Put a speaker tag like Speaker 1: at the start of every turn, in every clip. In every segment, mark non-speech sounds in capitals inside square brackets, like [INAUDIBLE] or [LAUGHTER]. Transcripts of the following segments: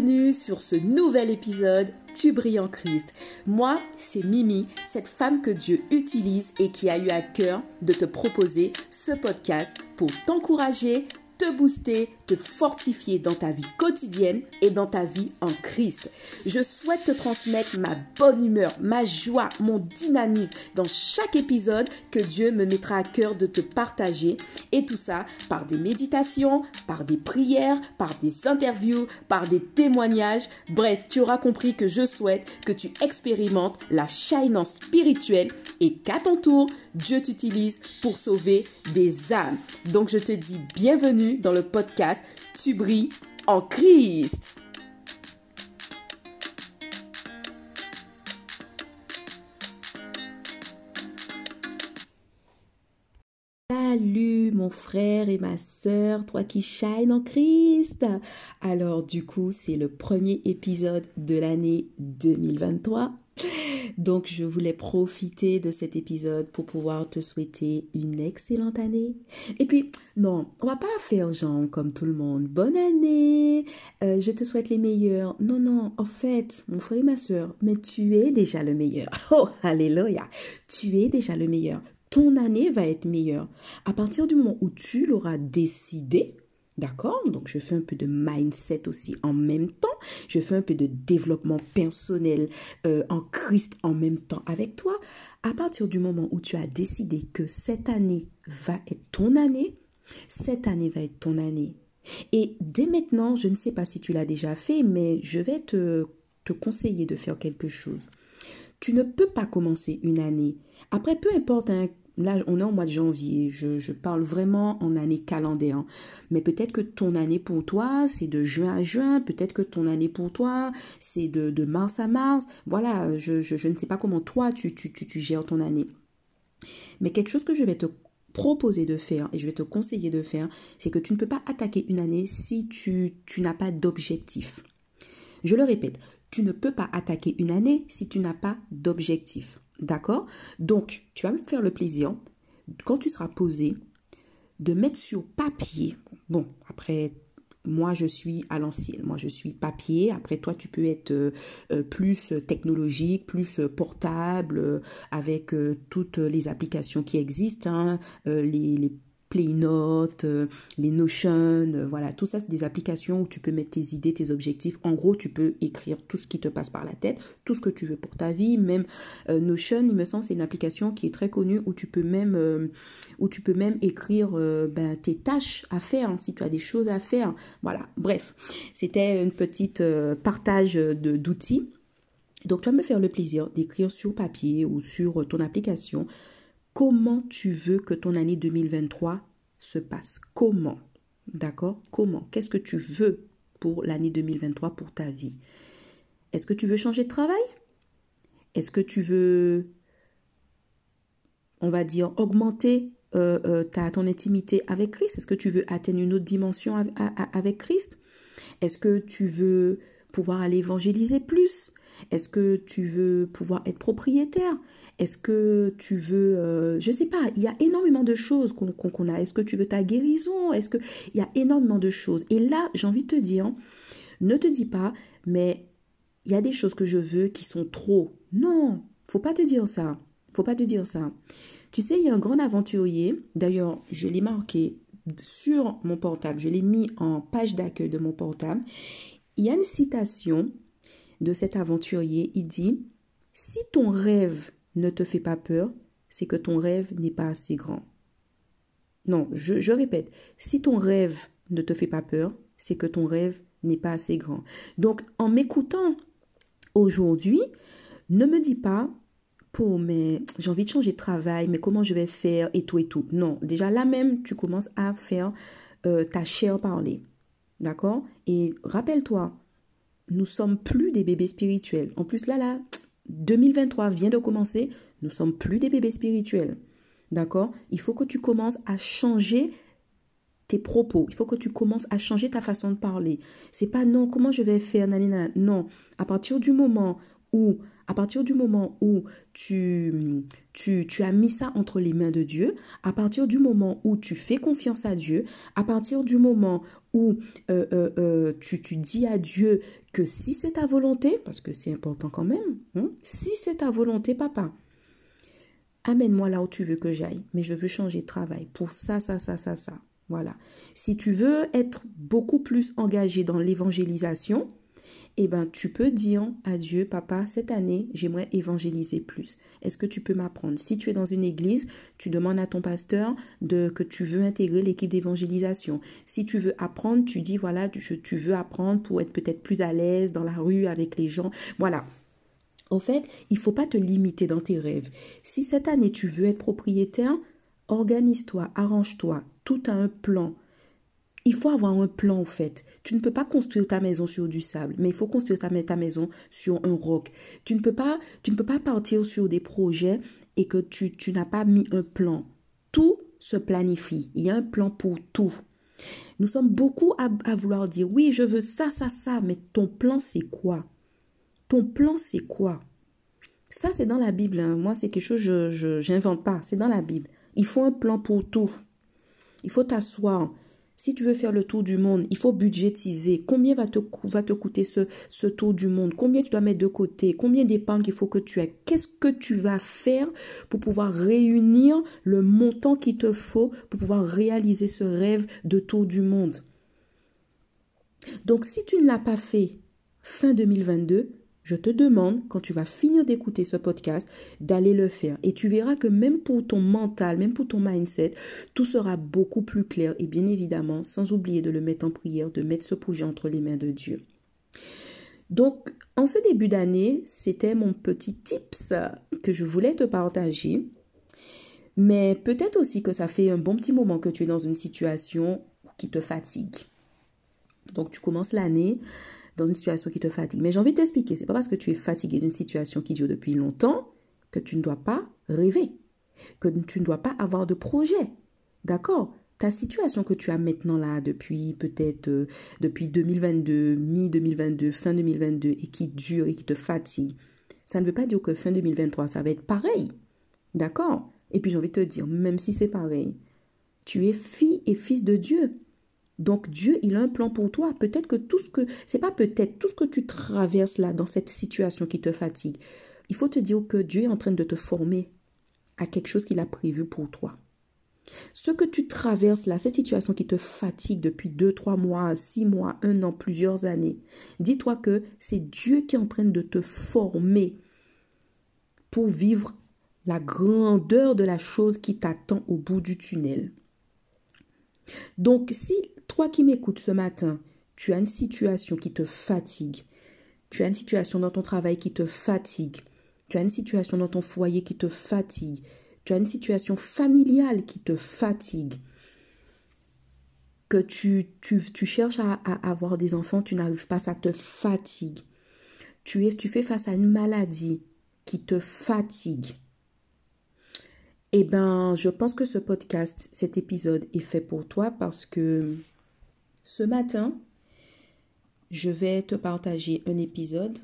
Speaker 1: bienvenue sur ce nouvel épisode Tu brilles en Christ. Moi, c'est Mimi, cette femme que Dieu utilise et qui a eu à cœur de te proposer ce podcast pour t'encourager, te booster, te fortifier dans ta vie quotidienne et dans ta vie en Christ. Je souhaite te transmettre ma bonne humeur, ma joie, mon dynamisme dans chaque épisode que Dieu me mettra à cœur de te partager. Et tout ça par des méditations, par des prières, par des interviews, par des témoignages. Bref, tu auras compris que je souhaite que tu expérimentes la chaînance spirituelle et qu'à ton tour, Dieu t'utilise pour sauver des âmes. Donc je te dis bienvenue dans le podcast Tu brilles en Christ. Salut mon frère et ma sœur, toi qui shine en Christ. Alors du coup, c'est le premier épisode de l'année 2023 donc, je voulais profiter de cet épisode pour pouvoir te souhaiter une excellente année. Et puis, non, on va pas faire genre comme tout le monde. Bonne année, euh, je te souhaite les meilleurs. Non, non, en fait, mon frère et ma soeur, mais tu es déjà le meilleur. [LAUGHS] Oh, alléluia. Tu es déjà le meilleur. Ton année va être meilleure. À partir du moment où tu l'auras décidé, D'accord? Donc, je fais un peu de mindset aussi en même temps. Je fais un peu de développement personnel euh, en Christ en même temps avec toi. À partir du moment où tu as décidé que cette année va être ton année, cette année va être ton année. Et dès maintenant, je ne sais pas si tu l'as déjà fait, mais je vais te, te conseiller de faire quelque chose. Tu ne peux pas commencer une année. Après, peu importe hein, Là, on est au mois de janvier. Je, parle vraiment en année calendaire. Mais peut-être que ton année pour toi, c'est de juin à juin. Peut-être que ton année pour toi, c'est de, mars à mars. Voilà, je, ne sais pas comment toi, tu, gères ton année. Mais quelque chose que je vais te proposer de faire et je vais te conseiller de faire, c'est que tu ne peux pas attaquer une année si tu n'as pas d'objectif. Je le répète, tu ne peux pas attaquer une année si tu n'as pas d'objectif. D'accord? Donc, tu vas me faire le plaisir, quand tu seras posé, de mettre sur papier. Bon, après, moi, je suis à l'ancienne. Moi, je suis papier. Après, toi, tu peux être euh, euh, plus technologique, plus portable, avec euh, toutes les applications qui existent, hein, les Playnote, euh, les Notion, euh, voilà, tout ça c'est des applications où tu peux mettre tes idées, tes objectifs. En gros, tu peux écrire tout ce qui te passe par la tête, tout ce que tu veux pour ta vie. Même euh, Notion, il me semble, c'est une application qui est très connue où tu peux même, écrire ben, tes tâches à faire, hein, si tu as des choses à faire. Voilà, bref, c'était une petite partage d'outils. Donc, tu vas me faire le plaisir d'écrire sur papier ou sur ton application comment tu veux que ton année 2023 se passe? Comment? D'accord? Comment? Qu'est-ce que tu veux pour l'année 2023 pour ta vie? Est-ce que tu veux changer de travail? Est-ce que tu veux, on va dire, augmenter euh, euh, ta, ton intimité avec Christ? Est-ce que tu veux atteindre une autre dimension avec Christ? Est-ce que tu veux pouvoir aller évangéliser plus? Est-ce que tu veux pouvoir être propriétaire? Est-ce que tu veux, euh, je ne sais pas, il y a énormément de choses qu'on a. Est-ce que tu veux ta guérison? Est-ce que il y a énormément de choses. Et là, j'ai envie de te dire, ne te dis pas, mais il y a des choses que je veux qui sont trop. Non, faut pas te dire ça. Faut pas te dire ça. Tu sais, il y a un grand aventurier. D'ailleurs, je l'ai marqué sur mon portable. Je l'ai mis en page d'accueil de mon portable. Il y a une citation de cet aventurier. Il dit, si ton rêve ne te fais pas peur, c'est que ton rêve n'est pas assez grand. Non, je, répète, si ton rêve ne te fait pas peur, c'est que ton rêve n'est pas assez grand. Donc, en m'écoutant aujourd'hui, ne me dis pas, pour mais j'ai envie de changer de travail, mais comment je vais faire? et tout et tout. Non, déjà là même, tu commences à faire euh, ta chair parler. D'accord? Et rappelle-toi, nous sommes plus des bébés spirituels. En plus, là, là, 2023 vient de commencer, nous sommes plus des bébés spirituels. D'accord? Il faut que tu commences à changer tes propos. Il faut que tu commences à changer ta façon de parler. C'est pas non, comment je vais faire Non, à partir du moment où, à partir du moment où tu, tu, tu, as mis ça entre les mains de Dieu, à partir du moment où tu fais confiance à Dieu, à partir du moment où euh, euh, euh, tu, tu, dis à Dieu que si c'est ta volonté, parce que c'est important quand même, hein, si c'est ta volonté, papa, amène-moi là où tu veux que j'aille, mais je veux changer de travail pour ça, ça, ça, ça, ça. Voilà. Si tu veux être beaucoup plus engagé dans l'évangélisation, eh ben, tu peux dire à Dieu, papa, cette année, j'aimerais évangéliser plus. Est-ce que tu peux m'apprendre? Si tu es dans une église, tu demandes à ton pasteur de, que tu veux intégrer l'équipe d'évangélisation. Si tu veux apprendre, tu dis, voilà, tu, tu veux apprendre pour être peut-être plus à l'aise dans la rue avec les gens. Voilà. Au fait, il faut pas te limiter dans tes rêves. Si cette année tu veux être propriétaire, organise-toi, arrange-toi. Tout a un plan. Il faut avoir un plan, en fait. Tu ne peux pas construire ta maison sur du sable, mais il faut construire ta, maison sur un roc. Tu ne peux pas, tu ne peux pas partir sur des projets et que tu, tu n'as pas mis un plan. Tout se planifie. Il y a un plan pour tout. Nous sommes beaucoup à, à vouloir dire oui, je veux ça, ça, ça, mais ton plan, c'est quoi? Ton plan, c'est quoi? Ça, c'est dans la Bible. Hein. Moi, c'est quelque chose je n'invente pas. C'est dans la Bible. Il faut un plan pour tout. Il faut t'asseoir. Si tu veux faire le tour du monde, il faut budgétiser. Combien va te, coûter ce, tour du monde? Combien tu dois mettre de côté? Combien d'épargne il faut que tu aies? Qu'est-ce que tu vas faire pour pouvoir réunir le montant qu'il te faut pour pouvoir réaliser ce rêve de tour du monde? Donc, si tu ne l'as pas fait fin 2022, je te demande, quand tu vas finir d'écouter ce podcast, d'aller le faire. Et tu verras que même pour ton mental, même pour ton mindset, tout sera beaucoup plus clair. Et bien évidemment, sans oublier de le mettre en prière, de mettre ce projet entre les mains de Dieu. Donc, en ce début d'année, c'était mon petit tips que je voulais te partager. Mais peut-être aussi que ça fait un bon petit moment que tu es dans une situation qui te fatigue. Donc, tu commences l'année dans une situation qui te fatigue. Mais j'ai envie de t'expliquer, c'est pas parce que tu es fatigué d'une situation qui dure depuis longtemps que tu ne dois pas rêver, que tu ne dois pas avoir de projet. D'accord? Ta situation que tu as maintenant là depuis peut-être euh, depuis 2022, mi-2022, fin 2022 et qui dure et qui te fatigue, ça ne veut pas dire que fin 2023 ça va être pareil. D'accord? Et puis j'ai envie de te dire, même si c'est pareil, tu es fille et fils de Dieu. Donc Dieu, il a un plan pour toi. Peut-être que tout ce que, c'est pas peut-être, tout ce que tu traverses là, dans cette situation qui te fatigue, il faut te dire que Dieu est en train de te former à quelque chose qu'il a prévu pour toi. Ce que tu traverses là, cette situation qui te fatigue depuis deux, trois mois, six mois, un an, plusieurs années, dis-toi que c'est Dieu qui est en train de te former pour vivre la grandeur de la chose qui t'attend au bout du tunnel. Donc si toi qui m'écoutes ce matin, tu as une situation qui te fatigue, tu as une situation dans ton travail qui te fatigue, tu as une situation dans ton foyer qui te fatigue, tu as une situation familiale qui te fatigue, que tu, cherches à, avoir des enfants, tu n'arrives pas, ça te fatigue. Tu fais face à une maladie qui te fatigue. Eh bien, je pense que ce podcast, cet épisode est fait pour toi parce que ce matin, je vais te partager un épisode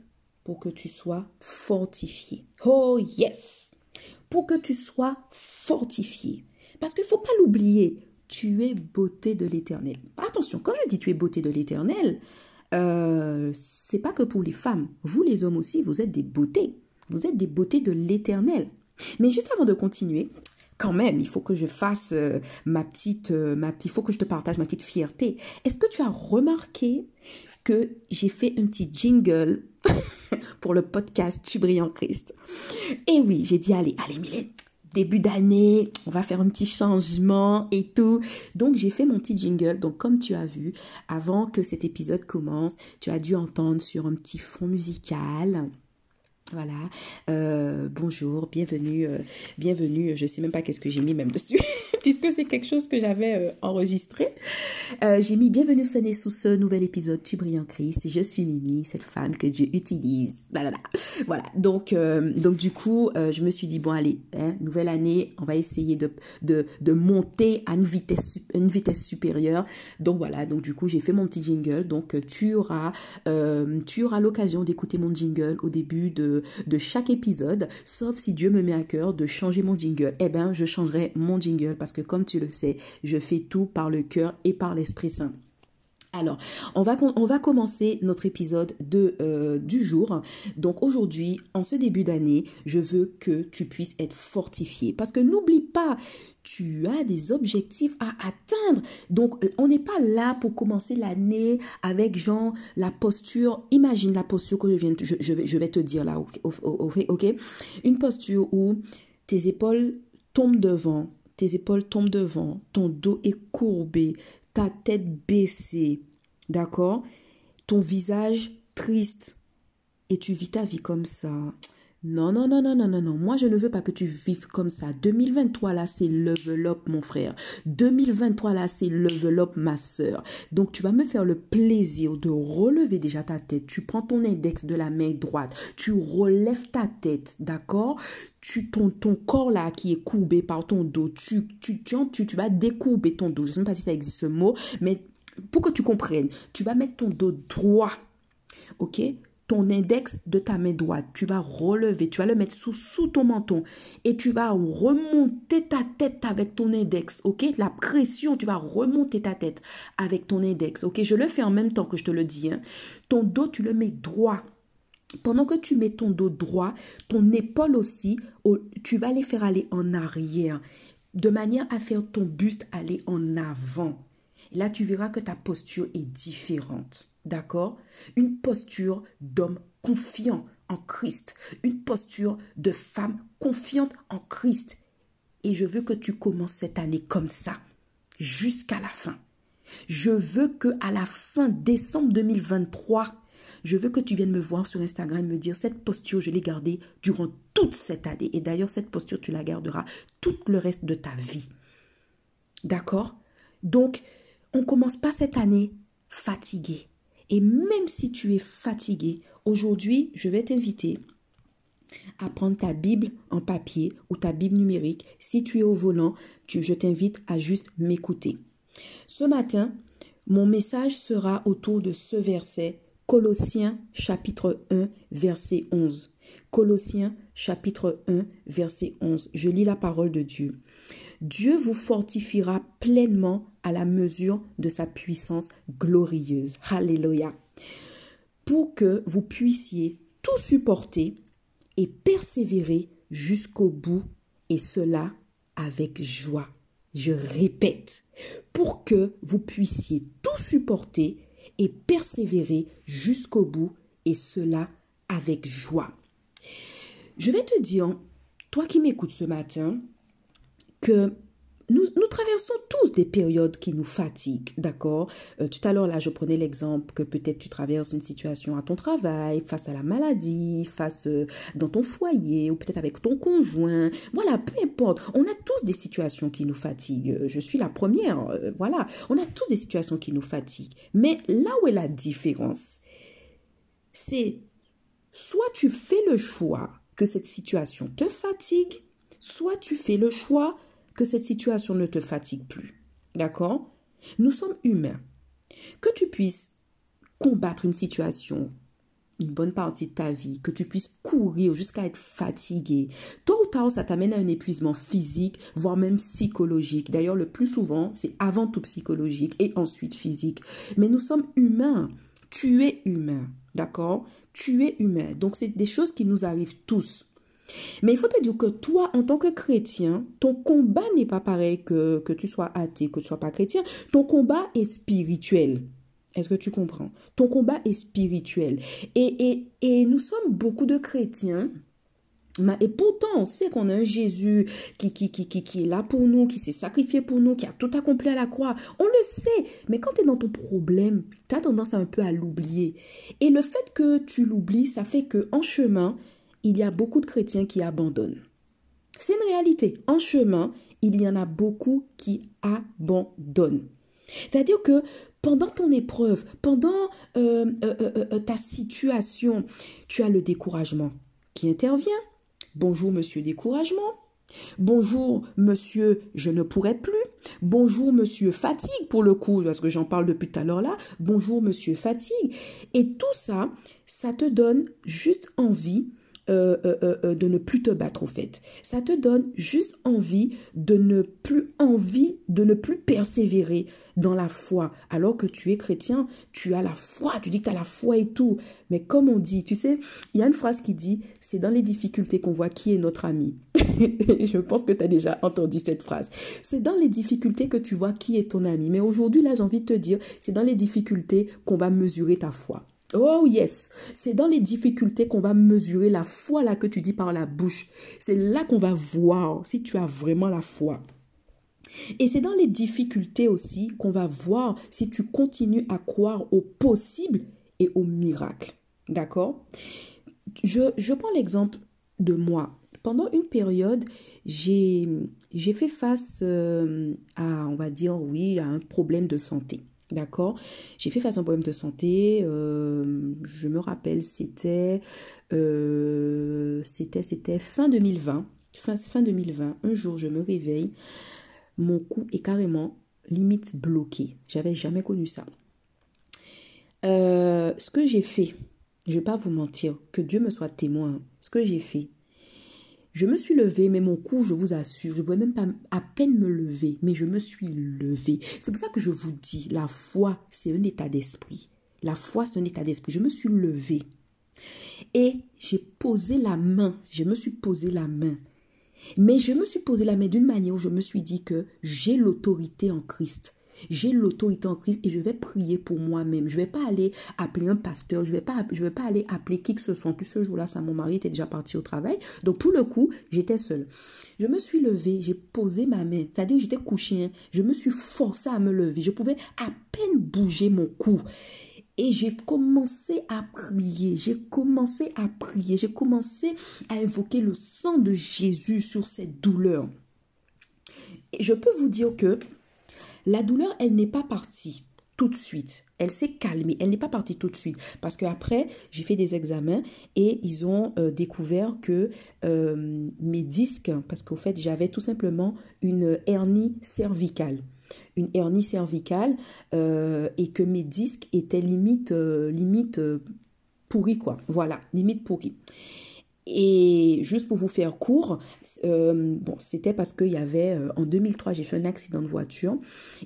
Speaker 1: pour que tu sois fortifié. Oh yes! Pour que tu sois fortifié. Parce qu'il ne faut pas l'oublier, tu es beauté de l'éternel. Attention, quand je dis tu es beauté de l'éternel, euh, c'est pas que pour les femmes. Vous les hommes aussi, vous êtes des beautés. Vous êtes des beautés de l'éternel. Mais juste avant de continuer, quand même, il faut que je fasse euh, ma petite, euh, ma petite, il faut que je te partage ma petite fierté. Est-ce que tu as remarqué que j'ai fait un petit jingle [LAUGHS] pour le podcast Tu brilles Christ? Et oui, j'ai dit allez, allez Mylène, début d'année, on va faire un petit changement et tout. Donc j'ai fait mon petit jingle. Donc comme tu as vu, avant que cet épisode commence, tu as dû entendre sur un petit fond musical voilà, euh, bonjour, bienvenue, euh, bienvenue. Je sais même pas qu'est-ce que j'ai mis même dessus, [LAUGHS] puisque c'est quelque chose que j'avais euh, enregistré. j'ai mis bienvenue sonner sous ce nouvel épisode Tu brilles en Christ. Je suis Mimi, cette femme que Dieu utilise. Voilà, voilà. Donc, du coup, je me suis dit bon allez, hein, nouvelle année, on va essayer de, monter à une vitesse, une vitesse supérieure. Donc voilà, donc du coup j'ai fait mon petit jingle. Donc tu auras, tu auras l'occasion d'écouter mon jingle au début de de, chaque épisode, sauf si Dieu me met à cœur de changer mon jingle. Eh bien, je changerai mon jingle parce que comme tu le sais, je fais tout par le cœur et par l'Esprit Saint. Alors, on va, on va commencer notre épisode de, euh, du jour. Donc aujourd'hui, en ce début d'année, je veux que tu puisses être fortifié. Parce que n'oublie pas, tu as des objectifs à atteindre. Donc, on n'est pas là pour commencer l'année avec genre la posture. Imagine la posture que je viens, je, vais, je vais te dire là? Une posture où tes épaules tombent devant, tes épaules tombent devant, ton dos est courbé, ta tête baissée, d'accord? Ton visage triste et tu vis ta vie comme ça. Non, non, non, non, non, non, non. Moi, je ne veux pas que tu vives comme ça. 2023, là, c'est level up, mon frère. 2023, là, c'est level up, ma soeur. Donc, tu vas me faire le plaisir de relever déjà ta tête. Tu prends ton index de la main droite. Tu relèves ta tête, d'accord? Tu, ton, ton corps là qui est courbé par ton dos, tu, tu, tu, tu vas décourber ton dos. Je ne sais pas si ça existe ce mot, mais pour que tu comprennes, tu vas mettre ton dos droit, ok? Ton index de ta main droite, tu vas relever, tu vas le mettre sous, ton menton et tu vas remonter ta tête avec ton index, ok? La pression, tu vas remonter ta tête avec ton index, ok? Je le fais en même temps que je te le dis. Hein. Ton dos, tu le mets droit. Pendant que tu mets ton dos droit, ton épaule aussi, tu vas les faire aller en arrière, de manière à faire ton buste aller en avant. Là, tu verras que ta posture est différente. D'accord? Une posture d'homme confiant en Christ. Une posture de femme confiante en Christ. Et je veux que tu commences cette année comme ça, jusqu'à la fin. Je veux que à la fin décembre 2023, je veux que tu viennes me voir sur Instagram et me dire cette posture, je l'ai gardée durant toute cette année. Et d'ailleurs, cette posture, tu la garderas tout le reste de ta vie. D'accord? Donc, on ne commence pas cette année fatigué. Et même si tu es fatigué, aujourd'hui, je vais t'inviter à prendre ta Bible en papier ou ta Bible numérique. Si tu es au volant, je t'invite à juste m'écouter. Ce matin, mon message sera autour de ce verset, Colossiens chapitre 1, verset 11. Colossiens chapitre 1, verset 11. Je lis la parole de Dieu. Dieu vous fortifiera pleinement à la mesure de sa puissance glorieuse. Alléluia. Pour que vous puissiez tout supporter et persévérer jusqu'au bout, et cela avec joie. Je répète, pour que vous puissiez tout supporter et persévérer jusqu'au bout, et cela avec joie. Je vais te dire, toi qui m'écoutes ce matin, que nous, nous, traversons tous des périodes qui nous fatiguent, d'accord? Euh, Tout à l'heure, là, je prenais l'exemple que peut-être tu traverses une situation à ton travail, face à la maladie, face euh, dans ton foyer, ou peut-être avec ton conjoint. Voilà, peu importe. On a tous des situations qui nous fatiguent. Je suis la première, euh, voilà. On a tous des situations qui nous fatiguent. Mais là où est la différence, c'est soit tu fais le choix que cette situation te fatigue, soit tu fais le choix que cette situation ne te fatigue plus. D'accord? Nous sommes humains. Que tu puisses combattre une situation une bonne partie de ta vie, que tu puisses courir jusqu'à être fatigué, tôt ou tard, ça t'amène à un épuisement physique, voire même psychologique. D'ailleurs, le plus souvent, c'est avant tout psychologique et ensuite physique. Mais nous sommes humains. Tu es humain, d'accord? Tu es humain. Donc, c'est des choses qui nous arrivent tous. Mais il faut te dire que toi, en tant que chrétien, ton combat n'est pas pareil que, que tu sois athée, que tu sois pas chrétien. Ton combat est spirituel. Est-ce que tu comprends? Ton combat est spirituel. Et, et, et nous sommes beaucoup de chrétiens et pourtant, on sait qu'on a un Jésus qui, qui, qui, qui, qui est là pour nous, qui s'est sacrifié pour nous, qui a tout accompli à la croix. On le sait. Mais quand tu es dans ton problème, tu as tendance un peu à l'oublier. Et le fait que tu l'oublies, ça fait que en chemin, il y a beaucoup de chrétiens qui abandonnent. C'est une réalité. En chemin, il y en a beaucoup qui abandonnent. C'est-à-dire que pendant ton épreuve, pendant euh, euh, euh, ta situation, tu as le découragement qui intervient. Bonjour, monsieur découragement. Bonjour, monsieur, je ne pourrai plus. Bonjour, monsieur fatigue pour le coup, parce que j'en parle depuis tout à l'heure là. Bonjour, monsieur fatigue. Et tout ça, ça te donne juste envie euh, euh, euh, de ne plus te battre au fait. Ça te donne juste envie de ne plus envie de ne plus persévérer dans la foi. Alors que tu es chrétien, tu as la foi, tu dis que tu as la foi et tout. Mais comme on dit, tu sais, il y a une phrase qui dit, c'est dans les difficultés qu'on voit qui est notre ami. [LAUGHS] Je pense que tu as déjà entendu cette phrase. C'est dans les difficultés que tu vois qui est ton ami. Mais aujourd'hui, là, j'ai envie de te dire, c'est dans les difficultés qu'on va mesurer ta foi. Oh yes, c'est dans les difficultés qu'on va mesurer la foi là que tu dis par la bouche. C'est là qu'on va voir si tu as vraiment la foi. Et c'est dans les difficultés aussi qu'on va voir si tu continues à croire au possible et au miracle. D'accord? Je, prends l'exemple de moi. Pendant une période, j'ai fait face euh, à, on va dire, oui, à un problème de santé. D'accord J'ai fait face à un problème de santé. Euh, je me rappelle, c'était euh, c'était c'était fin 2020. Fin, fin 2020. Un jour, je me réveille. Mon cou est carrément limite bloqué. J'avais jamais connu ça. Euh, ce que j'ai fait, je ne vais pas vous mentir, que Dieu me soit témoin. Ce que j'ai fait, je me suis levée, mais mon cou, je vous assure, je ne pouvais même pas à peine me lever, mais je me suis levée. C'est pour ça que je vous dis, la foi, c'est un état d'esprit. La foi, c'est un état d'esprit. Je me suis levée et j'ai posé la main. Je me suis posé la main. Mais je me suis posé la main d'une manière où je me suis dit que j'ai l'autorité en Christ. J'ai l'autorité en Christ et je vais prier pour moi-même. Je ne vais pas aller appeler un pasteur, je ne vais, pas, vais pas aller appeler qui que ce soit. En ce jour-là, ça, mon mari était déjà parti au travail. Donc, pour le coup, j'étais seule. Je me suis levée, j'ai posé ma main. C'est-à-dire j'étais couchée. Hein. Je me suis forcée à me lever. Je pouvais à peine bouger mon cou. Et j'ai commencé à prier, j'ai commencé à prier, j'ai commencé à invoquer le sang de Jésus sur cette douleur. Et je peux vous dire que la douleur, elle n'est pas partie tout de suite. Elle s'est calmée. Elle n'est pas partie tout de suite. Parce qu'après, j'ai fait des examens et ils ont euh, découvert que euh, mes disques, parce qu'au fait, j'avais tout simplement une hernie cervicale. Une hernie cervicale euh, et que mes disques étaient limite, limite pourris. Voilà, limite pourris. Et juste pour vous faire court, euh, bon, c'était parce qu'il y avait, euh, en 2003, j'ai fait un accident de voiture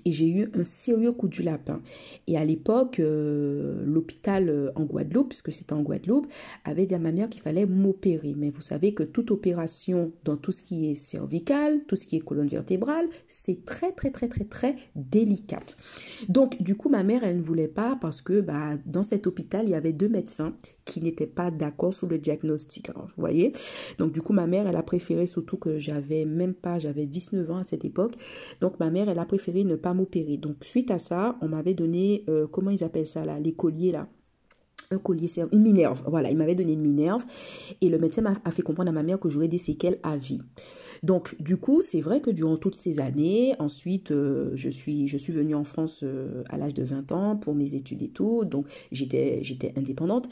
Speaker 1: et j'ai eu un sérieux coup du lapin. Et à l'époque, euh, l'hôpital en Guadeloupe, puisque c'était en Guadeloupe, avait dit à ma mère qu'il fallait m'opérer. Mais vous savez que toute opération dans tout ce qui est cervical, tout ce qui est colonne vertébrale, c'est très, très, très, très, très délicate. Donc, du coup, ma mère, elle ne voulait pas parce que bah, dans cet hôpital, il y avait deux médecins qui n'étaient pas d'accord sur le diagnostic vous voyez. Donc du coup, ma mère, elle a préféré, surtout que j'avais même pas, j'avais 19 ans à cette époque. Donc ma mère, elle a préféré ne pas m'opérer. Donc suite à ça, on m'avait donné, euh, comment ils appellent ça là, les colliers là un collier, une minerve. Voilà, il m'avait donné une minerve et le médecin a fait comprendre à ma mère que j'aurais des séquelles à vie. Donc, du coup, c'est vrai que durant toutes ces années, ensuite, euh, je, suis, je venue en France euh, à l'âge de 20 ans pour mes études et tout, donc j'étais, indépendante.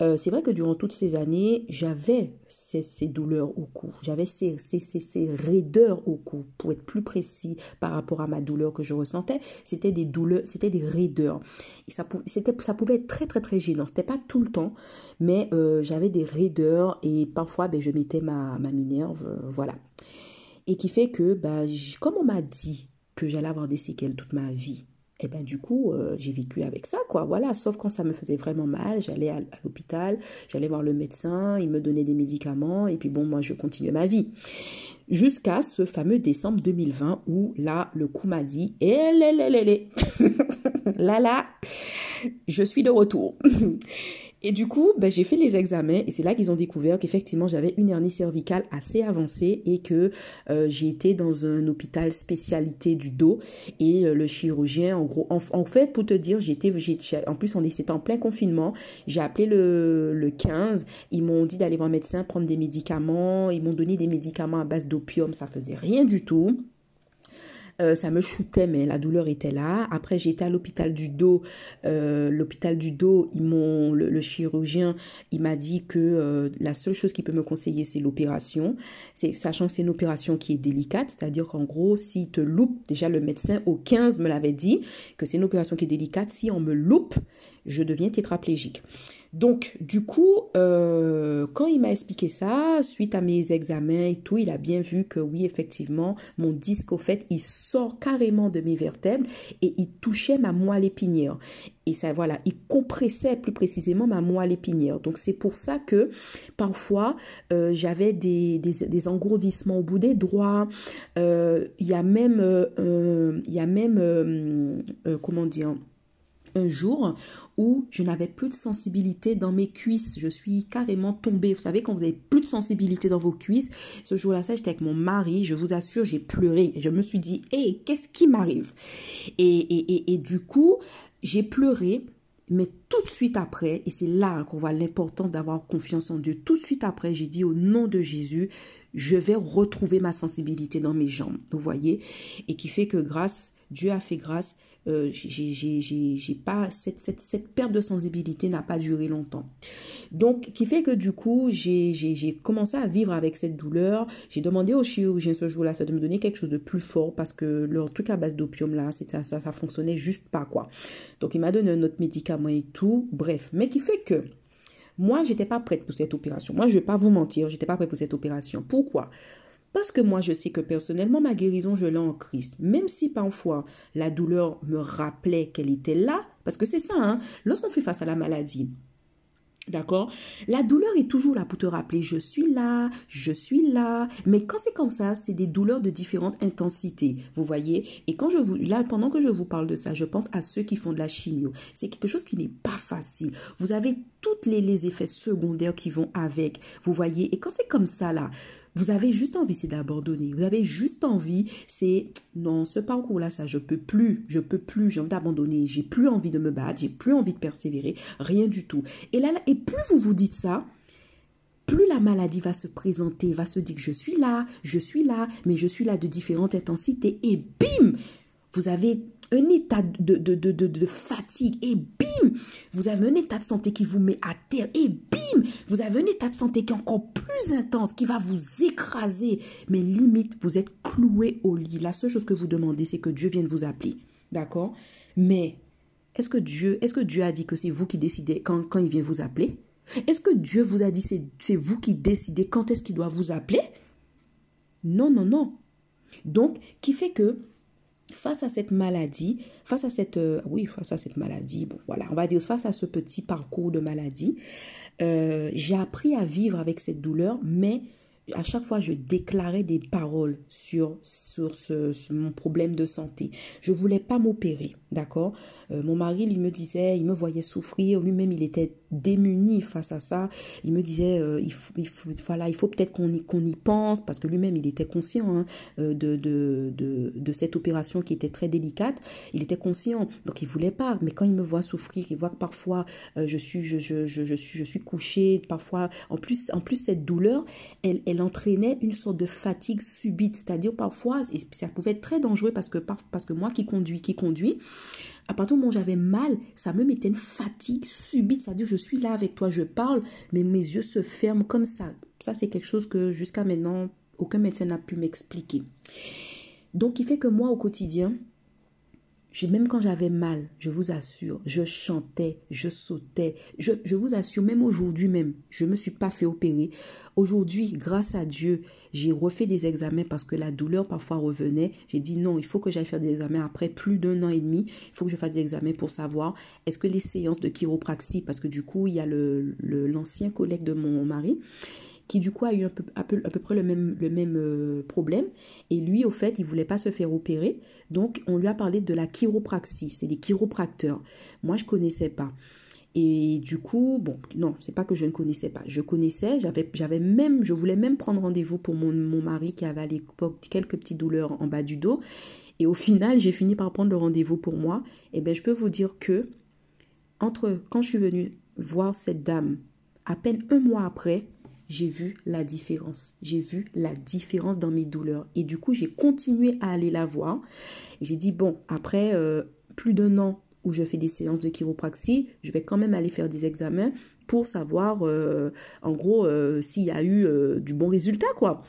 Speaker 1: Euh, c'est vrai que durant toutes ces années, j'avais ces, ces, douleurs au cou, j'avais ces, ces, ces, raideurs au cou, pour être plus précis par rapport à ma douleur que je ressentais, c'était des douleurs, c'était des raideurs. Et ça pouvait être très, très, très gênant. C'était pas tout le temps, mais j'avais des raideurs et parfois, ben, je mettais ma, ma minerve, voilà. Et qui fait que, bah, comme on m'a dit que j'allais avoir des séquelles toute ma vie, et eh ben du coup, euh, j'ai vécu avec ça, quoi. Voilà, sauf quand ça me faisait vraiment mal, j'allais à, l'hôpital, j'allais voir le médecin, il me donnait des médicaments, et puis bon, moi, je continuais ma vie. Jusqu'à ce fameux décembre 2020 où là, le coup m'a dit, eh, là, là, je suis de retour. Et du coup, ben, j'ai fait les examens et c'est là qu'ils ont découvert qu'effectivement j'avais une hernie cervicale assez avancée et que euh, j'ai été dans un hôpital spécialité du dos et euh, le chirurgien, en gros, en, fait, pour te dire, j'étais, en plus on était en plein confinement, j'ai appelé le, le 15, ils m'ont dit d'aller voir un médecin, prendre des médicaments, ils m'ont donné des médicaments à base d'opium, ça faisait rien du tout. Euh, ça me shootait, mais la douleur était là. Après, j'étais à l'hôpital du dos. Euh, l'hôpital du dos, ils m'ont, le, chirurgien, il m'a dit que euh, la seule chose qui peut me conseiller, c'est l'opération. C'est sachant que c'est une opération qui est délicate, c'est-à-dire qu'en gros, s'il te loupe, déjà le médecin au 15 me l'avait dit que c'est une opération qui est délicate. Si on me loupe, je deviens tétraplégique. Donc, du coup, euh, quand il m'a expliqué ça, suite à mes examens et tout, il a bien vu que oui, effectivement, mon disque, au fait, il sort carrément de mes vertèbres et il touchait ma moelle épinière. Et ça, voilà, il compressait plus précisément ma moelle épinière. Donc, c'est pour ça que parfois, euh, j'avais des, engourdissements au bout des doigts. Euh, il y a même, il y a même comment dire, un jour où je n'avais plus de sensibilité dans mes cuisses. Je suis carrément tombée. Vous savez, quand vous n'avez plus de sensibilité dans vos cuisses, ce jour-là, ça, j'étais avec mon mari. Je vous assure, j'ai pleuré. Je me suis dit, hé, qu'est-ce qui m'arrive? Et, et, et, du coup, j'ai pleuré. Mais tout de suite après, et c'est là qu'on voit l'importance d'avoir confiance en Dieu, tout de suite après, j'ai dit au nom de Jésus, je vais retrouver ma sensibilité dans mes jambes. Vous voyez? Et qui fait que grâce, Dieu a fait grâce, euh, j'ai pas cette, perte de sensibilité n'a pas duré longtemps. Donc, qui fait que du coup, j'ai commencé à vivre avec cette douleur. J'ai demandé au chirurgien ce jour-là de me donner quelque chose de plus fort parce que leur truc à base d'opium là, ça, ça, ça fonctionnait juste pas quoi. Donc, il m'a donné un autre médicament et tout. Bref, mais qui fait que moi, j'étais pas prête pour cette opération. Moi, je vais pas vous mentir, j'étais pas prête pour cette opération. Pourquoi? Parce que moi, je sais que personnellement, ma guérison, je l'ai en Christ. Même si parfois la douleur me rappelait qu'elle était là, parce que c'est ça, hein, lorsqu'on fait face à la maladie, D'accord La douleur est toujours là pour te rappeler, je suis là, je suis là. Mais quand c'est comme ça, c'est des douleurs de différentes intensités. Vous voyez Et quand je vous... Là, pendant que je vous parle de ça, je pense à ceux qui font de la chimio. C'est quelque chose qui n'est pas facile. Vous avez tous les, les effets secondaires qui vont avec. Vous voyez Et quand c'est comme ça, là, vous avez juste envie, c'est d'abandonner. Vous avez juste envie, c'est non, ce parcours-là, ça, je peux plus, je peux plus, j'ai envie d'abandonner, j'ai plus envie de me battre, j'ai plus envie de persévérer, rien du tout. Et là, et plus vous vous dites ça, plus la maladie va se présenter, va se dire que je suis là, je suis là, mais je suis là de différentes intensités, et bim, vous avez un état de, de, de, de, fatigue et bim, vous avez un état de santé qui vous met à terre et bim, vous avez un état de santé qui est encore plus intense, qui va vous écraser. Mais limite, vous êtes cloué au lit. La seule chose que vous demandez, c'est que Dieu vienne vous appeler. D'accord? Mais est-ce que Dieu, est-ce que Dieu a dit que c'est vous qui décidez quand, quand il vient vous appeler? Est-ce que Dieu vous a dit c'est, c'est vous qui décidez quand est-ce qu'il doit vous appeler? Non, non, non. Donc, qui fait que face à cette maladie, face à cette, euh, oui, face à cette maladie, bon voilà, on va dire face à ce petit parcours de maladie, euh, j'ai appris à vivre avec cette douleur, mais à chaque fois, je déclarais des paroles sur, sur, ce, mon problème de santé. Je voulais pas m'opérer, d'accord? Euh, Mon mari, il me disait, il me voyait souffrir, lui-même, il était démuni face à ça. Il me disait, euh, il, faut, il, voilà, il faut peut-être qu'on y, qu'on y pense, parce que lui-même, il était conscient hein, euh, de, de, de, de, cette opération qui était très délicate. Il était conscient, donc il voulait pas. Mais quand il me voit souffrir, il voit que parfois, je, suis, je, je, je, suis, je suis couchée, parfois, en plus, en plus cette douleur, elle, elle entraînait une sorte de fatigue subite, c'est-à-dire parfois, ça pouvait être très dangereux parce que, parce que moi qui conduis, qui conduis, à partir du moment où j'avais mal, ça me mettait une fatigue subite, c'est-à-dire je suis là avec toi, je parle, mais mes yeux se ferment comme ça. Ça, c'est quelque chose que jusqu'à maintenant, aucun médecin n'a pu m'expliquer. Donc, il fait que moi, au quotidien, même quand j'avais mal, je vous assure, je chantais, je sautais. Je, vous assure, même aujourd'hui même, je ne me suis pas fait opérer. Aujourd'hui, grâce à Dieu, j'ai refait des examens parce que la douleur parfois revenait. J'ai dit non, il faut que j'aille faire des examens après plus d'un an et demi. Il faut que je fasse des examens pour savoir est-ce que les séances de chiropraxie, parce que du coup, il y a l'ancien collègue de mon mari qui du coup a eu un peu, à peu, à peu près le même, le même euh, problème. Et lui, au fait, il voulait pas se faire opérer. Donc, on lui a parlé de la chiropraxie. C'est des chiropracteurs. Moi, je connaissais pas. Et du coup, bon, non, c'est pas que je ne connaissais pas. Je connaissais, j'avais, même, je voulais même prendre rendez-vous pour mon, mon mari qui avait à l'époque quelques petites douleurs en bas du dos. Et au final, j'ai fini par prendre le rendez-vous pour moi. Et ben, je peux vous dire que, entre quand je suis venue voir cette dame, à peine un mois après, j'ai vu la différence. J'ai vu la différence dans mes douleurs. Et du coup, j'ai continué à aller la voir. J'ai dit, bon, après euh, plus d'un an où je fais des séances de chiropraxie, je vais quand même aller faire des examens pour savoir, euh, en gros, euh, s'il y a eu du bon résultat, quoi.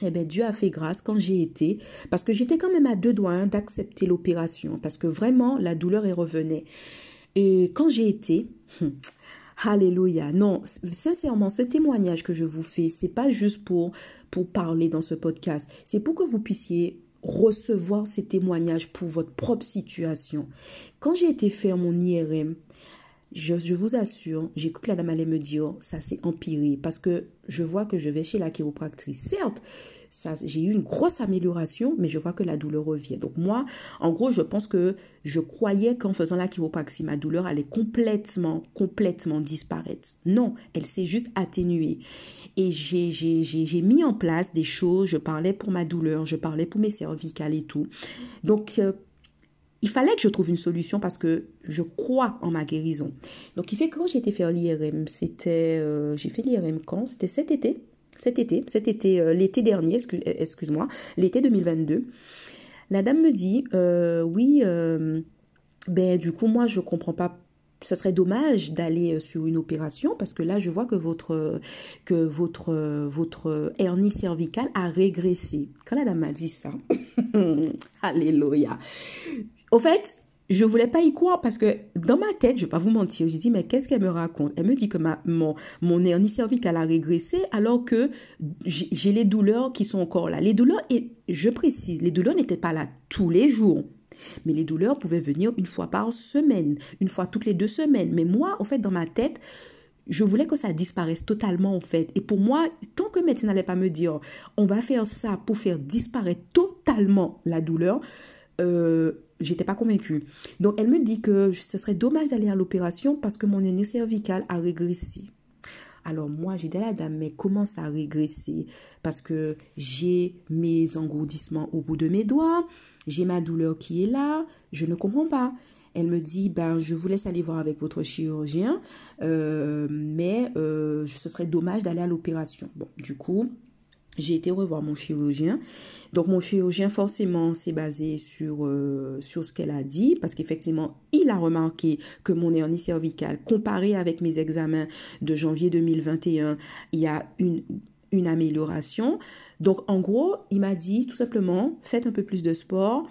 Speaker 1: Eh bien, Dieu a fait grâce quand j'ai été, parce que j'étais quand même à deux doigts hein, d'accepter l'opération, parce que vraiment, la douleur est revenait. Et quand j'ai été, Alléluia. Non, sincèrement, ce témoignage que je vous fais, c'est pas juste pour, pour parler dans ce podcast. C'est pour que vous puissiez recevoir ces témoignages pour votre propre situation. Quand j'ai été faire mon IRM, je, vous assure, j'ai cru que la dame allait me dire, ça s'est empiré parce que je vois que je vais chez la chiropractrice. Certes, j'ai eu une grosse amélioration, mais je vois que la douleur revient. Donc moi, en gros, je pense que je croyais qu'en faisant la chiropraxie, ma douleur allait complètement, complètement disparaître. Non, elle s'est juste atténuée. Et j'ai mis en place des choses, je parlais pour ma douleur, je parlais pour mes cervicales et tout. Donc, euh, il fallait que je trouve une solution parce que je crois en ma guérison. Donc, il fait que quand j'ai été faire l'IRM, c'était, euh, j'ai fait l'IRM quand? C'était cet été. Cet été, cet euh, l'été dernier, excuse, excuse-moi, l'été 2022. La dame me dit, euh, oui, ben du coup, moi, je comprends pas ce serait dommage d'aller sur une opération parce que là, je vois que votre, que votre, votre hernie cervicale a régressé. Quand la dame m'a dit ça, [LAUGHS] alléluia, au fait, je voulais pas y croire parce que dans ma tête, je vais pas vous mentir, j'ai dit mais qu'est-ce qu'elle me raconte? Elle me dit que ma, mon, mon hernie cervicale a régressé alors que j'ai les douleurs qui sont encore là. Les douleurs, et je précise, les douleurs n'étaient pas là tous les jours. Mais les douleurs pouvaient venir une fois par semaine, une fois toutes les deux semaines. Mais moi, au fait, dans ma tête, je voulais que ça disparaisse totalement, en fait. Et pour moi, tant que médecin n'allait pas me dire, on va faire ça pour faire disparaître totalement la douleur, euh, j'étais pas convaincue. Donc elle me dit que ce serait dommage d'aller à l'opération parce que mon aîné cervical a régressé. Alors moi, j'ai dit à la dame, mais comment ça a régressé? Parce que j'ai mes engourdissements au bout de mes doigts, j'ai ma douleur qui est là, je ne comprends pas. Elle me dit, ben, je vous laisse aller voir avec votre chirurgien, euh, mais euh, ce serait dommage d'aller à l'opération. Bon, du coup, j'ai été revoir mon chirurgien. Donc mon chirurgien forcément s'est basé sur, euh, sur ce qu'elle a dit parce qu'effectivement il a remarqué que mon hernie cervicale comparé avec mes examens de janvier 2021 il y a une, une amélioration. Donc en gros il m'a dit tout simplement faites un peu plus de sport,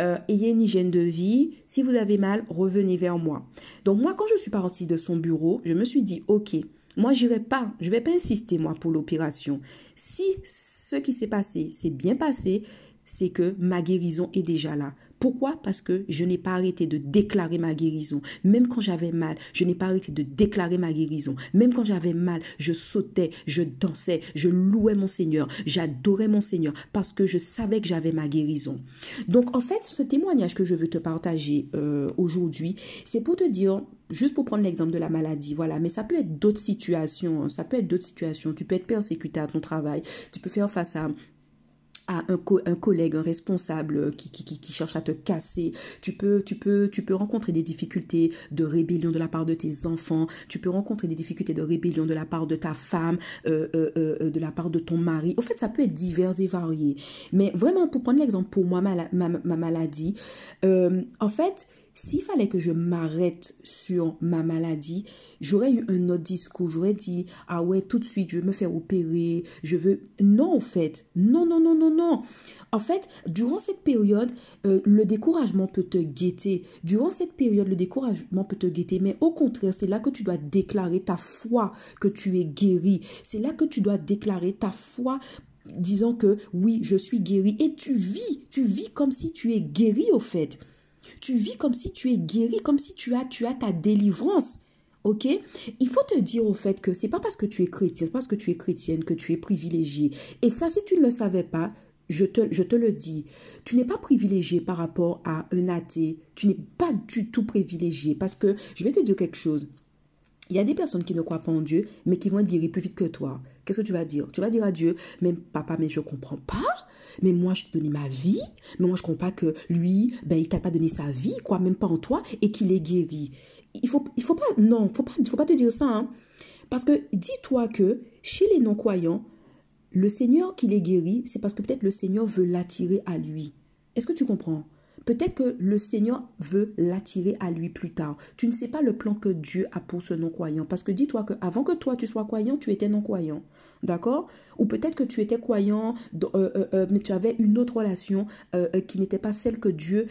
Speaker 1: euh, ayez une hygiène de vie, si vous avez mal revenez vers moi. Donc moi quand je suis partie de son bureau je me suis dit ok moi, je vais pas, je vais pas insister, moi, pour l'opération. Si ce qui s'est passé s'est bien passé, c'est que ma guérison est déjà là. Pourquoi? Parce que je n'ai pas arrêté de déclarer ma guérison. Même quand j'avais mal, je n'ai pas arrêté de déclarer ma guérison. Même quand j'avais mal, je sautais, je dansais, je louais mon Seigneur, j'adorais mon Seigneur parce que je savais que j'avais ma guérison. Donc en fait, ce témoignage que je veux te partager euh, aujourd'hui, c'est pour te dire, juste pour prendre l'exemple de la maladie, voilà, mais ça peut être d'autres situations, ça peut être d'autres situations. Tu peux être persécuté à ton travail, tu peux faire face à un, collègue, un responsable qui, qui, qui, cherche à te casser. Tu peux, tu, peux, tu peux rencontrer des difficultés de rébellion de la part de tes enfants. Tu peux rencontrer des difficultés de rébellion de la part de ta femme, euh, euh, euh, de la part de ton mari. Au fait, ça peut être divers et varié. Mais vraiment, pour prendre l'exemple pour moi, ma maladie, en fait, s'il fallait que je m'arrête sur ma maladie, j'aurais eu un autre discours. J'aurais dit, ah ouais, tout de suite, je veux me faire opérer. Je veux... Non, en fait. Non, non, non, non, non. En fait, durant cette période, euh, le découragement peut te guetter. Durant cette période, le découragement peut te guetter. Mais au contraire, c'est là que tu dois déclarer ta foi que tu es guéri. C'est là que tu dois déclarer ta foi disant que oui, je suis guéri. Et tu vis, tu vis comme si tu es guéri au fait. Tu vis comme si tu es guéri, comme si tu as, tu as ta délivrance. Ok? Il faut te dire au fait que c'est pas parce que tu es chrétien, parce que tu es chrétienne que tu es privilégié. Et ça, si tu ne le savais pas, je te, je te le dis, tu n'es pas privilégié par rapport à un athée. Tu n'es pas du tout privilégié. Parce que je vais te dire quelque chose. Il y a des personnes qui ne croient pas en Dieu, mais qui vont être guéries plus vite que toi. Qu'est-ce que tu vas dire? Tu vas dire à Dieu, mais papa, mais je comprends pas mais moi je t'ai donné ma vie, mais moi je comprends pas que lui, ben il t'a pas donné sa vie, quoi, même pas en toi, et qu'il est guéri. Il faut, il faut pas, non, faut pas, faut pas te dire ça, hein. Parce que dis-toi que chez les non-croyants, le Seigneur qui les guérit, c'est parce que peut-être le Seigneur veut l'attirer à lui. Est-ce que tu comprends? Peut-être que le Seigneur veut l'attirer à lui plus tard. Tu ne sais pas le plan que Dieu a pour ce non-croyant. Parce que dis-toi qu'avant que toi tu sois croyant, tu étais non-croyant. D'accord? Ou peut-être que tu étais croyant, euh, euh, euh, mais tu avais une autre relation qui n'était pas celle que Dieu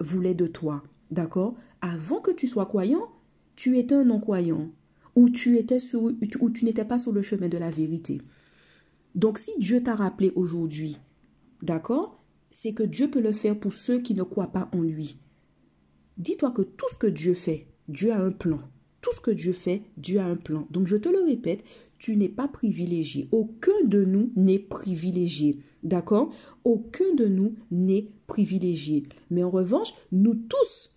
Speaker 1: voulait de toi. D'accord? Avant que tu sois croyant, tu étais un non-croyant. où tu étais où tu n'étais pas sur le chemin de la vérité. Donc si Dieu t'a rappelé aujourd'hui, d'accord, c'est que Dieu peut le faire pour ceux qui ne croient pas en lui. Dis-toi que tout ce que Dieu fait, Dieu a un plan. Tout ce que Dieu fait, Dieu a un plan. Donc je te le répète, tu n'es pas privilégié. Aucun de nous n'est privilégié. D'accord? Aucun de nous n'est privilégié. Mais en revanche, nous tous,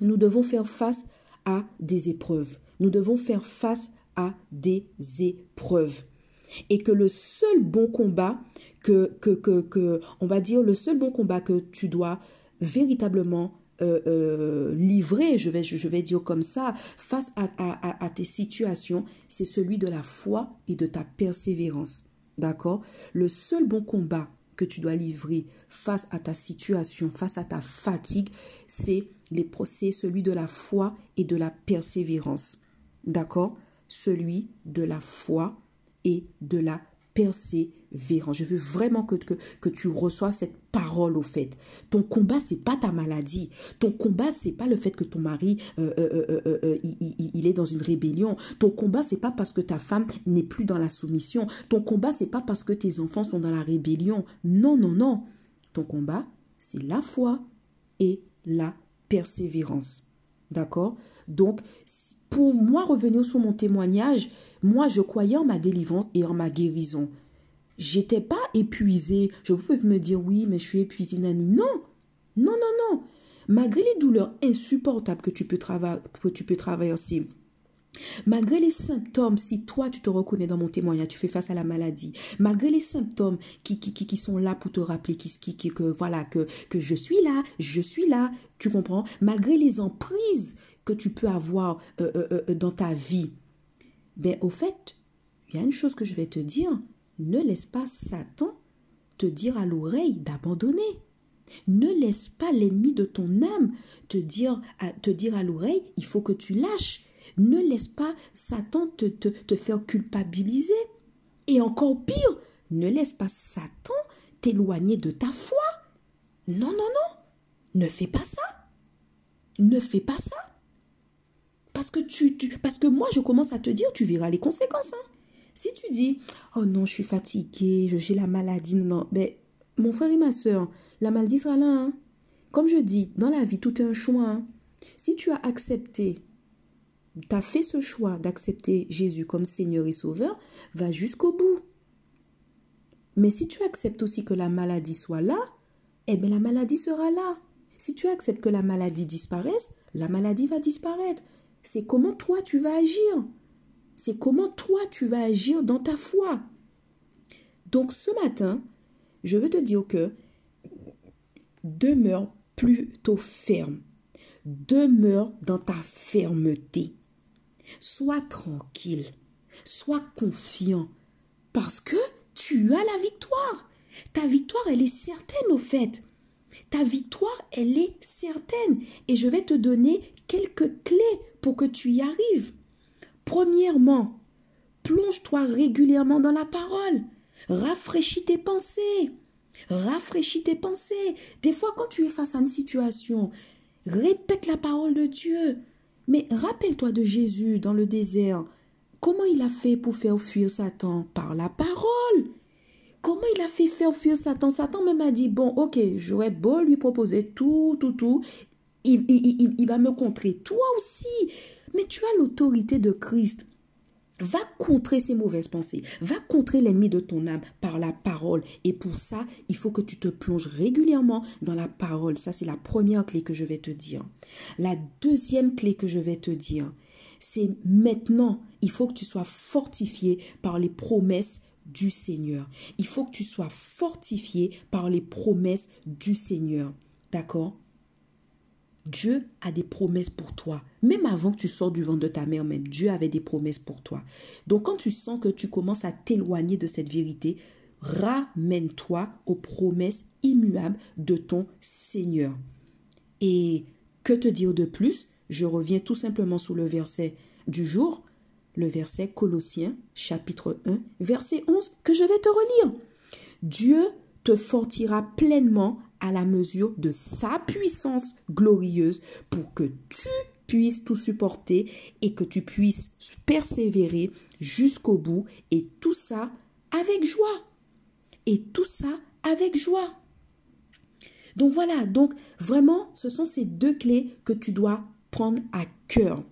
Speaker 1: nous devons faire face à des épreuves. Nous devons faire face à des épreuves. Et que le seul bon combat que, que, que, que on va dire, le seul bon combat que tu dois véritablement euh, euh, livrer, je vais, je vais dire comme ça, face à, à, tes situations, c'est celui de la foi et de ta persévérance. D'accord? Le seul bon combat que tu dois livrer face à ta situation, face à ta fatigue, c'est les procès, celui de la foi et de la persévérance. D'accord? Celui de la foi et de la Je veux vraiment que, que, que tu reçois cette parole au fait. Ton combat, c'est pas ta maladie. Ton combat, c'est pas le fait que ton mari euh, euh, euh, il, il, est dans une rébellion. Ton combat, c'est pas parce que ta femme n'est plus dans la soumission. Ton combat, c'est pas parce que tes enfants sont dans la rébellion. Non, non, non. Ton combat, c'est la foi et la persévérance. D'accord? Donc, pour moi, revenir sur mon témoignage, moi, je croyais en ma délivrance et en ma guérison. J'étais pas épuisée. Je pouvais me dire oui, mais je suis épuisée, Nani. Non, non, non, non. Malgré les douleurs insupportables que tu peux, que tu peux traverser, Malgré les symptômes, si toi tu te reconnais dans mon témoignage, tu fais face à la maladie, malgré les symptômes qui, qui, qui, sont là pour te rappeler qui, qui, que voilà que, que je suis là, je suis là, tu comprends? Malgré les emprises que tu peux avoir euh, euh, euh, dans ta vie, ben, au fait, il y a une chose que je vais te dire. Ne laisse pas Satan te dire à l'oreille d'abandonner. Ne laisse pas l'ennemi de ton âme te dire à, te dire à l'oreille, il faut que tu lâches. Ne laisse pas Satan te, te, faire culpabiliser. Et encore pire, ne laisse pas Satan t'éloigner de ta foi. Non, non, non. Ne fais pas ça. Ne fais pas ça. Parce que, tu, parce que moi, je commence à te dire, tu verras les conséquences. Hein. Si tu dis, oh non, je suis fatiguée, j'ai la maladie, non, mais ben, mon frère et ma soeur, la maladie sera là. Hein. Comme je dis, dans la vie, tout est un choix. Hein. Si tu as accepté, tu as fait ce choix d'accepter Jésus comme Seigneur et Sauveur, va jusqu'au bout. Mais si tu acceptes aussi que la maladie soit là, eh bien la maladie sera là. Si tu acceptes que la maladie disparaisse, la maladie va disparaître c'est comment toi tu vas agir. C'est comment toi tu vas agir dans ta foi. Donc ce matin, je veux te dire que demeure plutôt ferme. Demeure dans ta fermeté. Sois tranquille. Sois confiant. Parce que tu as la victoire. Ta victoire, elle est certaine au fait. Ta victoire, elle est certaine. Et je vais te donner quelques clés pour que tu y arrives. Premièrement, plonge-toi régulièrement dans la parole. Rafraîchis tes pensées. Rafraîchis tes pensées. Des fois, quand tu es face à une situation, répète la parole de Dieu. Mais rappelle-toi de Jésus dans le désert. Comment il a fait pour faire fuir Satan? Par la parole. Comment il a fait faire fuir Satan? Satan même a dit, bon, ok, j'aurais beau lui proposer tout, tout, tout il, va me contrer. Toi aussi. Mais tu as l'autorité de Christ. Va contrer ces mauvaises pensées. Va contrer l'ennemi de ton âme par la parole. Et pour ça, il faut que tu te plonges régulièrement dans la parole. Ça, c'est la première clé que je vais te dire. La deuxième clé que je vais te dire, c'est maintenant, il faut que tu sois fortifié par les promesses du Seigneur. Il faut que tu sois fortifié par les promesses du Seigneur. D'accord? Dieu a des promesses pour toi. Même avant que tu sors du ventre de ta mère même, Dieu avait des promesses pour toi. Donc quand tu sens que tu commences à t'éloigner de cette vérité, ramène-toi aux promesses immuables de ton Seigneur. Et que te dire de plus? Je reviens tout simplement sur le verset du jour, le verset Colossiens chapitre 1, verset 11, que je vais te relire. Dieu te fortira pleinement à la mesure de sa puissance glorieuse pour que tu puisses tout supporter et que tu puisses persévérer jusqu'au bout et tout ça avec joie. Et tout ça avec joie. Donc voilà, donc vraiment, ce sont ces deux clés que tu dois prendre à cœur.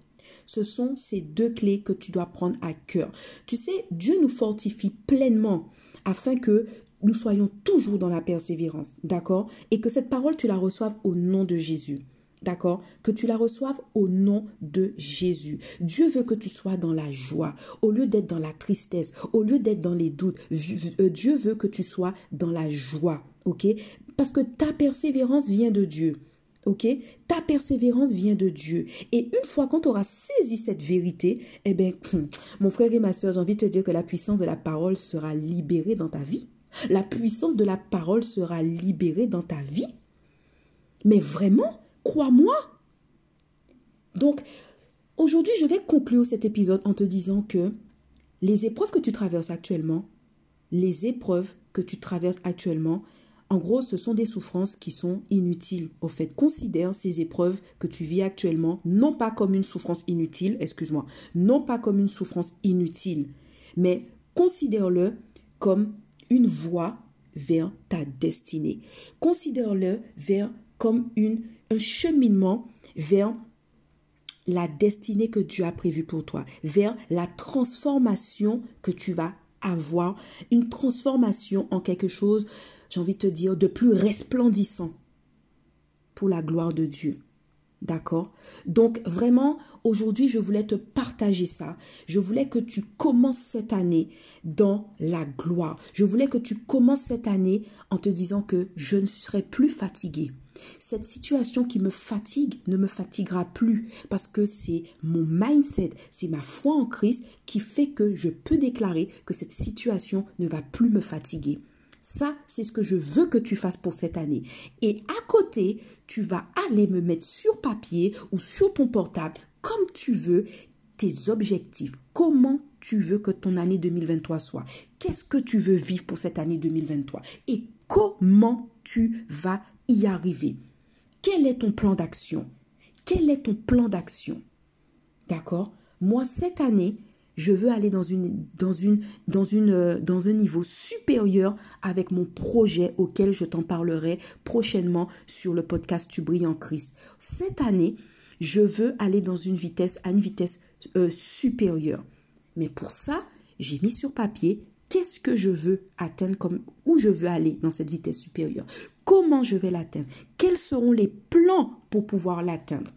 Speaker 1: Ce sont ces deux clés que tu dois prendre à cœur. Tu sais, Dieu nous fortifie pleinement afin que nous soyons toujours dans la persévérance, d'accord? Et que cette parole, tu la reçoives au nom de Jésus. D'accord? Que tu la reçoives au nom de Jésus. Dieu veut que tu sois dans la joie, au lieu d'être dans la tristesse, au lieu d'être dans les doutes. Euh, Dieu veut que tu sois dans la joie. OK? Parce que ta persévérance vient de Dieu. OK? Ta persévérance vient de Dieu. Et une fois qu'on aura saisi cette vérité, eh bien, [CLEARS THROAT] mon frère et ma soeur, j'ai envie de te dire que la puissance de la parole sera libérée dans ta vie. La puissance de la parole sera libérée dans ta vie. Mais vraiment, crois-moi. Donc, aujourd'hui, je vais conclure cet épisode en te disant que les épreuves que tu traverses actuellement, les épreuves que tu traverses actuellement, en gros, ce sont des souffrances qui sont inutiles. Au fait, considère ces épreuves que tu vis actuellement non pas comme une souffrance inutile, excuse-moi, non pas comme une souffrance inutile, mais considère-le comme une voie vers ta destinée. Considère-le vers comme une, un cheminement vers la destinée que Dieu a prévue pour toi, vers la transformation que tu vas avoir, une transformation en quelque chose, j'ai envie de te dire, de plus resplendissant pour la gloire de Dieu. D'accord? Donc vraiment, aujourd'hui, je voulais te partager ça. Je voulais que tu commences cette année dans la gloire. Je voulais que tu commences cette année en te disant que je ne serai plus fatigué. Cette situation qui me fatigue ne me fatiguera plus parce que c'est mon mindset, c'est ma foi en Christ qui fait que je peux déclarer que cette situation ne va plus me fatiguer. Ça, c'est ce que je veux que tu fasses pour cette année. Et à côté, tu vas aller me mettre sur papier ou sur ton portable, comme tu veux, tes objectifs. Comment tu veux que ton année 2023 soit? Qu'est-ce que tu veux vivre pour cette année 2023 Et comment tu vas y arriver? Quel est ton plan d'action? Quel est ton plan d'action? D'accord? Moi, cette année, je veux aller dans, une, dans, une, euh, dans un niveau supérieur avec mon projet auquel je t'en parlerai prochainement sur le podcast Tu brilles en Christ. Cette année, je veux aller dans une vitesse, à une vitesse euh, supérieure. Mais pour ça, j'ai mis sur papier qu'est-ce que je veux atteindre, comme, où je veux aller dans cette vitesse supérieure, comment je vais l'atteindre, quels seront les plans pour pouvoir l'atteindre?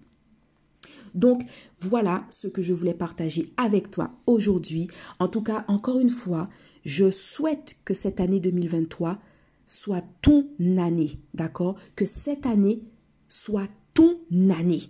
Speaker 1: Donc voilà ce que je voulais partager avec toi aujourd'hui. En tout cas, encore une fois, je souhaite que cette année 2023 soit ton année, d'accord? Que cette année soit ton année.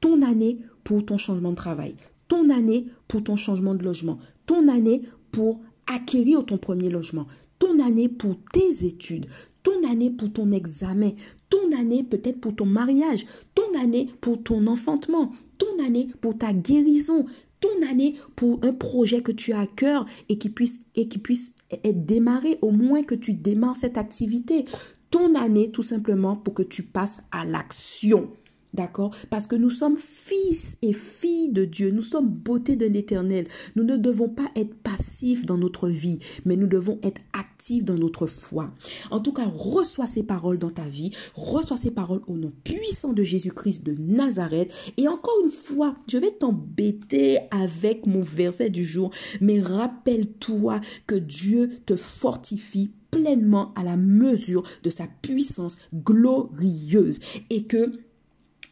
Speaker 1: Ton année pour ton changement de travail, ton année pour ton changement de logement, ton année pour acquérir ton premier logement, ton année pour tes études, ton année pour ton examen, ton année peut-être pour ton mariage, ton année pour ton enfantement, ton année pour ta guérison, ton année pour un projet que tu as à cœur et qui puisse, et qui puisse être démarré, au moins que tu démarres cette activité. Ton année tout simplement pour que tu passes à l'action. D'accord? Parce que nous sommes fils et filles de Dieu. Nous sommes beauté de l'éternel. Nous ne devons pas être passifs dans notre vie, mais nous devons être actifs dans notre foi. En tout cas, reçois ces paroles dans ta vie. Reçois ces paroles au nom puissant de Jésus-Christ de Nazareth. Et encore une fois, je vais t'embêter avec mon verset du jour. Mais rappelle-toi que Dieu te fortifie pleinement à la mesure de sa puissance glorieuse et que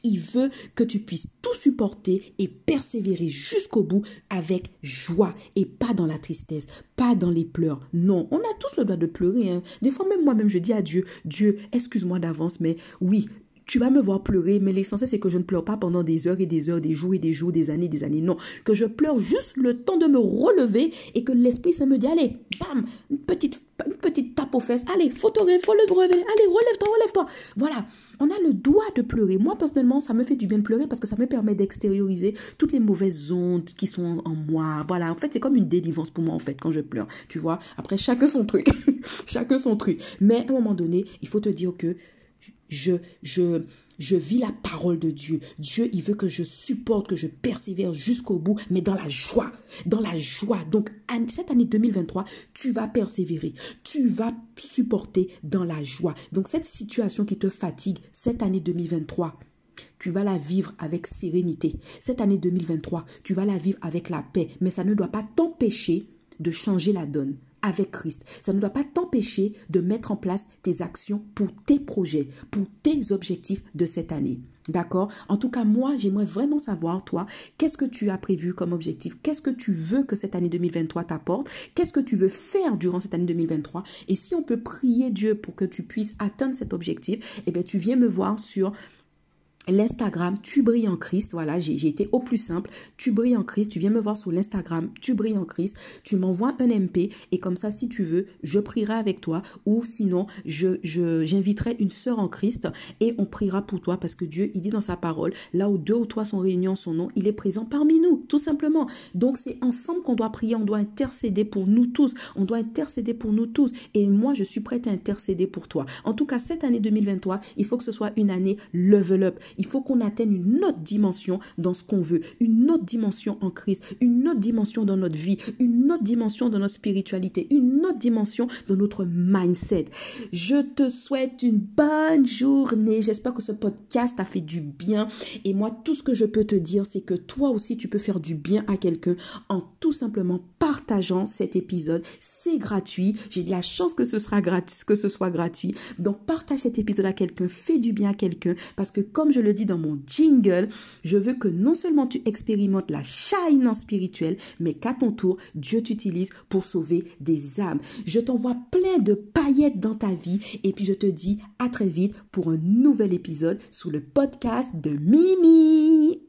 Speaker 1: il veut que tu puisses tout supporter et persévérer jusqu'au bout avec joie et pas dans la tristesse, pas dans les pleurs. Non, on a tous le droit de pleurer. Hein. Des fois, même moi-même, je dis à Dieu, Dieu, excuse-moi d'avance, mais oui, tu vas me voir pleurer, mais l'essentiel c'est que je ne pleure pas pendant des heures et des heures, des jours et des jours, des années, des années. Non, que je pleure juste le temps de me relever et que l'esprit ça me dit allez, bam, une petite une petite tape aux fesses. Allez, faut te, faut le relever. Allez, relève-toi, relève-toi. Voilà, on a le droit de pleurer. Moi personnellement, ça me fait du bien de pleurer parce que ça me permet d'extérioriser toutes les mauvaises ondes qui sont en moi. Voilà, en fait, c'est comme une délivrance pour moi en fait quand je pleure. Tu vois, après chacun son truc, [LAUGHS] chacun son truc. Mais à un moment donné, il faut te dire que je, vis la parole de Dieu. Dieu, il veut que je supporte, que je persévère jusqu'au bout, mais dans la joie, dans la joie. Donc, cette année 2023, tu vas persévérer, tu vas supporter dans la joie. Donc, cette situation qui te fatigue, cette année 2023, tu vas la vivre avec sérénité. Cette année 2023, tu vas la vivre avec la paix, mais ça ne doit pas t'empêcher de changer la donne avec Christ. Ça ne doit pas t'empêcher de mettre en place tes actions pour tes projets, pour tes objectifs de cette année. D'accord? En tout cas, moi, j'aimerais vraiment savoir, toi, qu'est-ce que tu as prévu comme objectif? Qu'est-ce que tu veux que cette année 2023 t'apporte? Qu'est-ce que tu veux faire durant cette année 2023 Et si on peut prier Dieu pour que tu puisses atteindre cet objectif, eh bien, tu viens me voir sur L'Instagram, tu brilles en Christ. Voilà, j'ai été au plus simple. Tu brilles en Christ. Tu viens me voir sur l'Instagram, tu brilles en Christ. Tu m'envoies un MP et comme ça, si tu veux, je prierai avec toi ou sinon, j'inviterai une sœur en Christ et on priera pour toi parce que Dieu, il dit dans sa parole, là où deux ou trois sont réunis en son nom, il est présent parmi nous, tout simplement. Donc, c'est ensemble qu'on doit prier. On doit intercéder pour nous tous. On doit intercéder pour nous tous. Et moi, je suis prête à intercéder pour toi. En tout cas, cette année 2023, il faut que ce soit une année level up. Il faut qu'on atteigne une autre dimension dans ce qu'on veut, une autre dimension en Christ, une autre dimension dans notre vie, une autre dimension dans notre spiritualité, une autre dimension dans notre mindset. Je te souhaite une bonne journée. J'espère que ce podcast t'a fait du bien. Et moi, tout ce que je peux te dire, c'est que toi aussi, tu peux faire du bien à quelqu'un en tout simplement partageant cet épisode. C'est gratuit. J'ai de la chance que ce que ce soit gratuit. Donc, partage cet épisode à quelqu'un, fais du bien à quelqu'un parce que comme je le dis dans mon jingle, je veux que non seulement tu expérimentes la shine spirituelle, mais qu'à ton tour, Dieu t'utilise pour sauver des âmes. Je t'envoie plein de paillettes dans ta vie et puis je te dis à très vite pour un nouvel épisode sous le podcast de Mimi.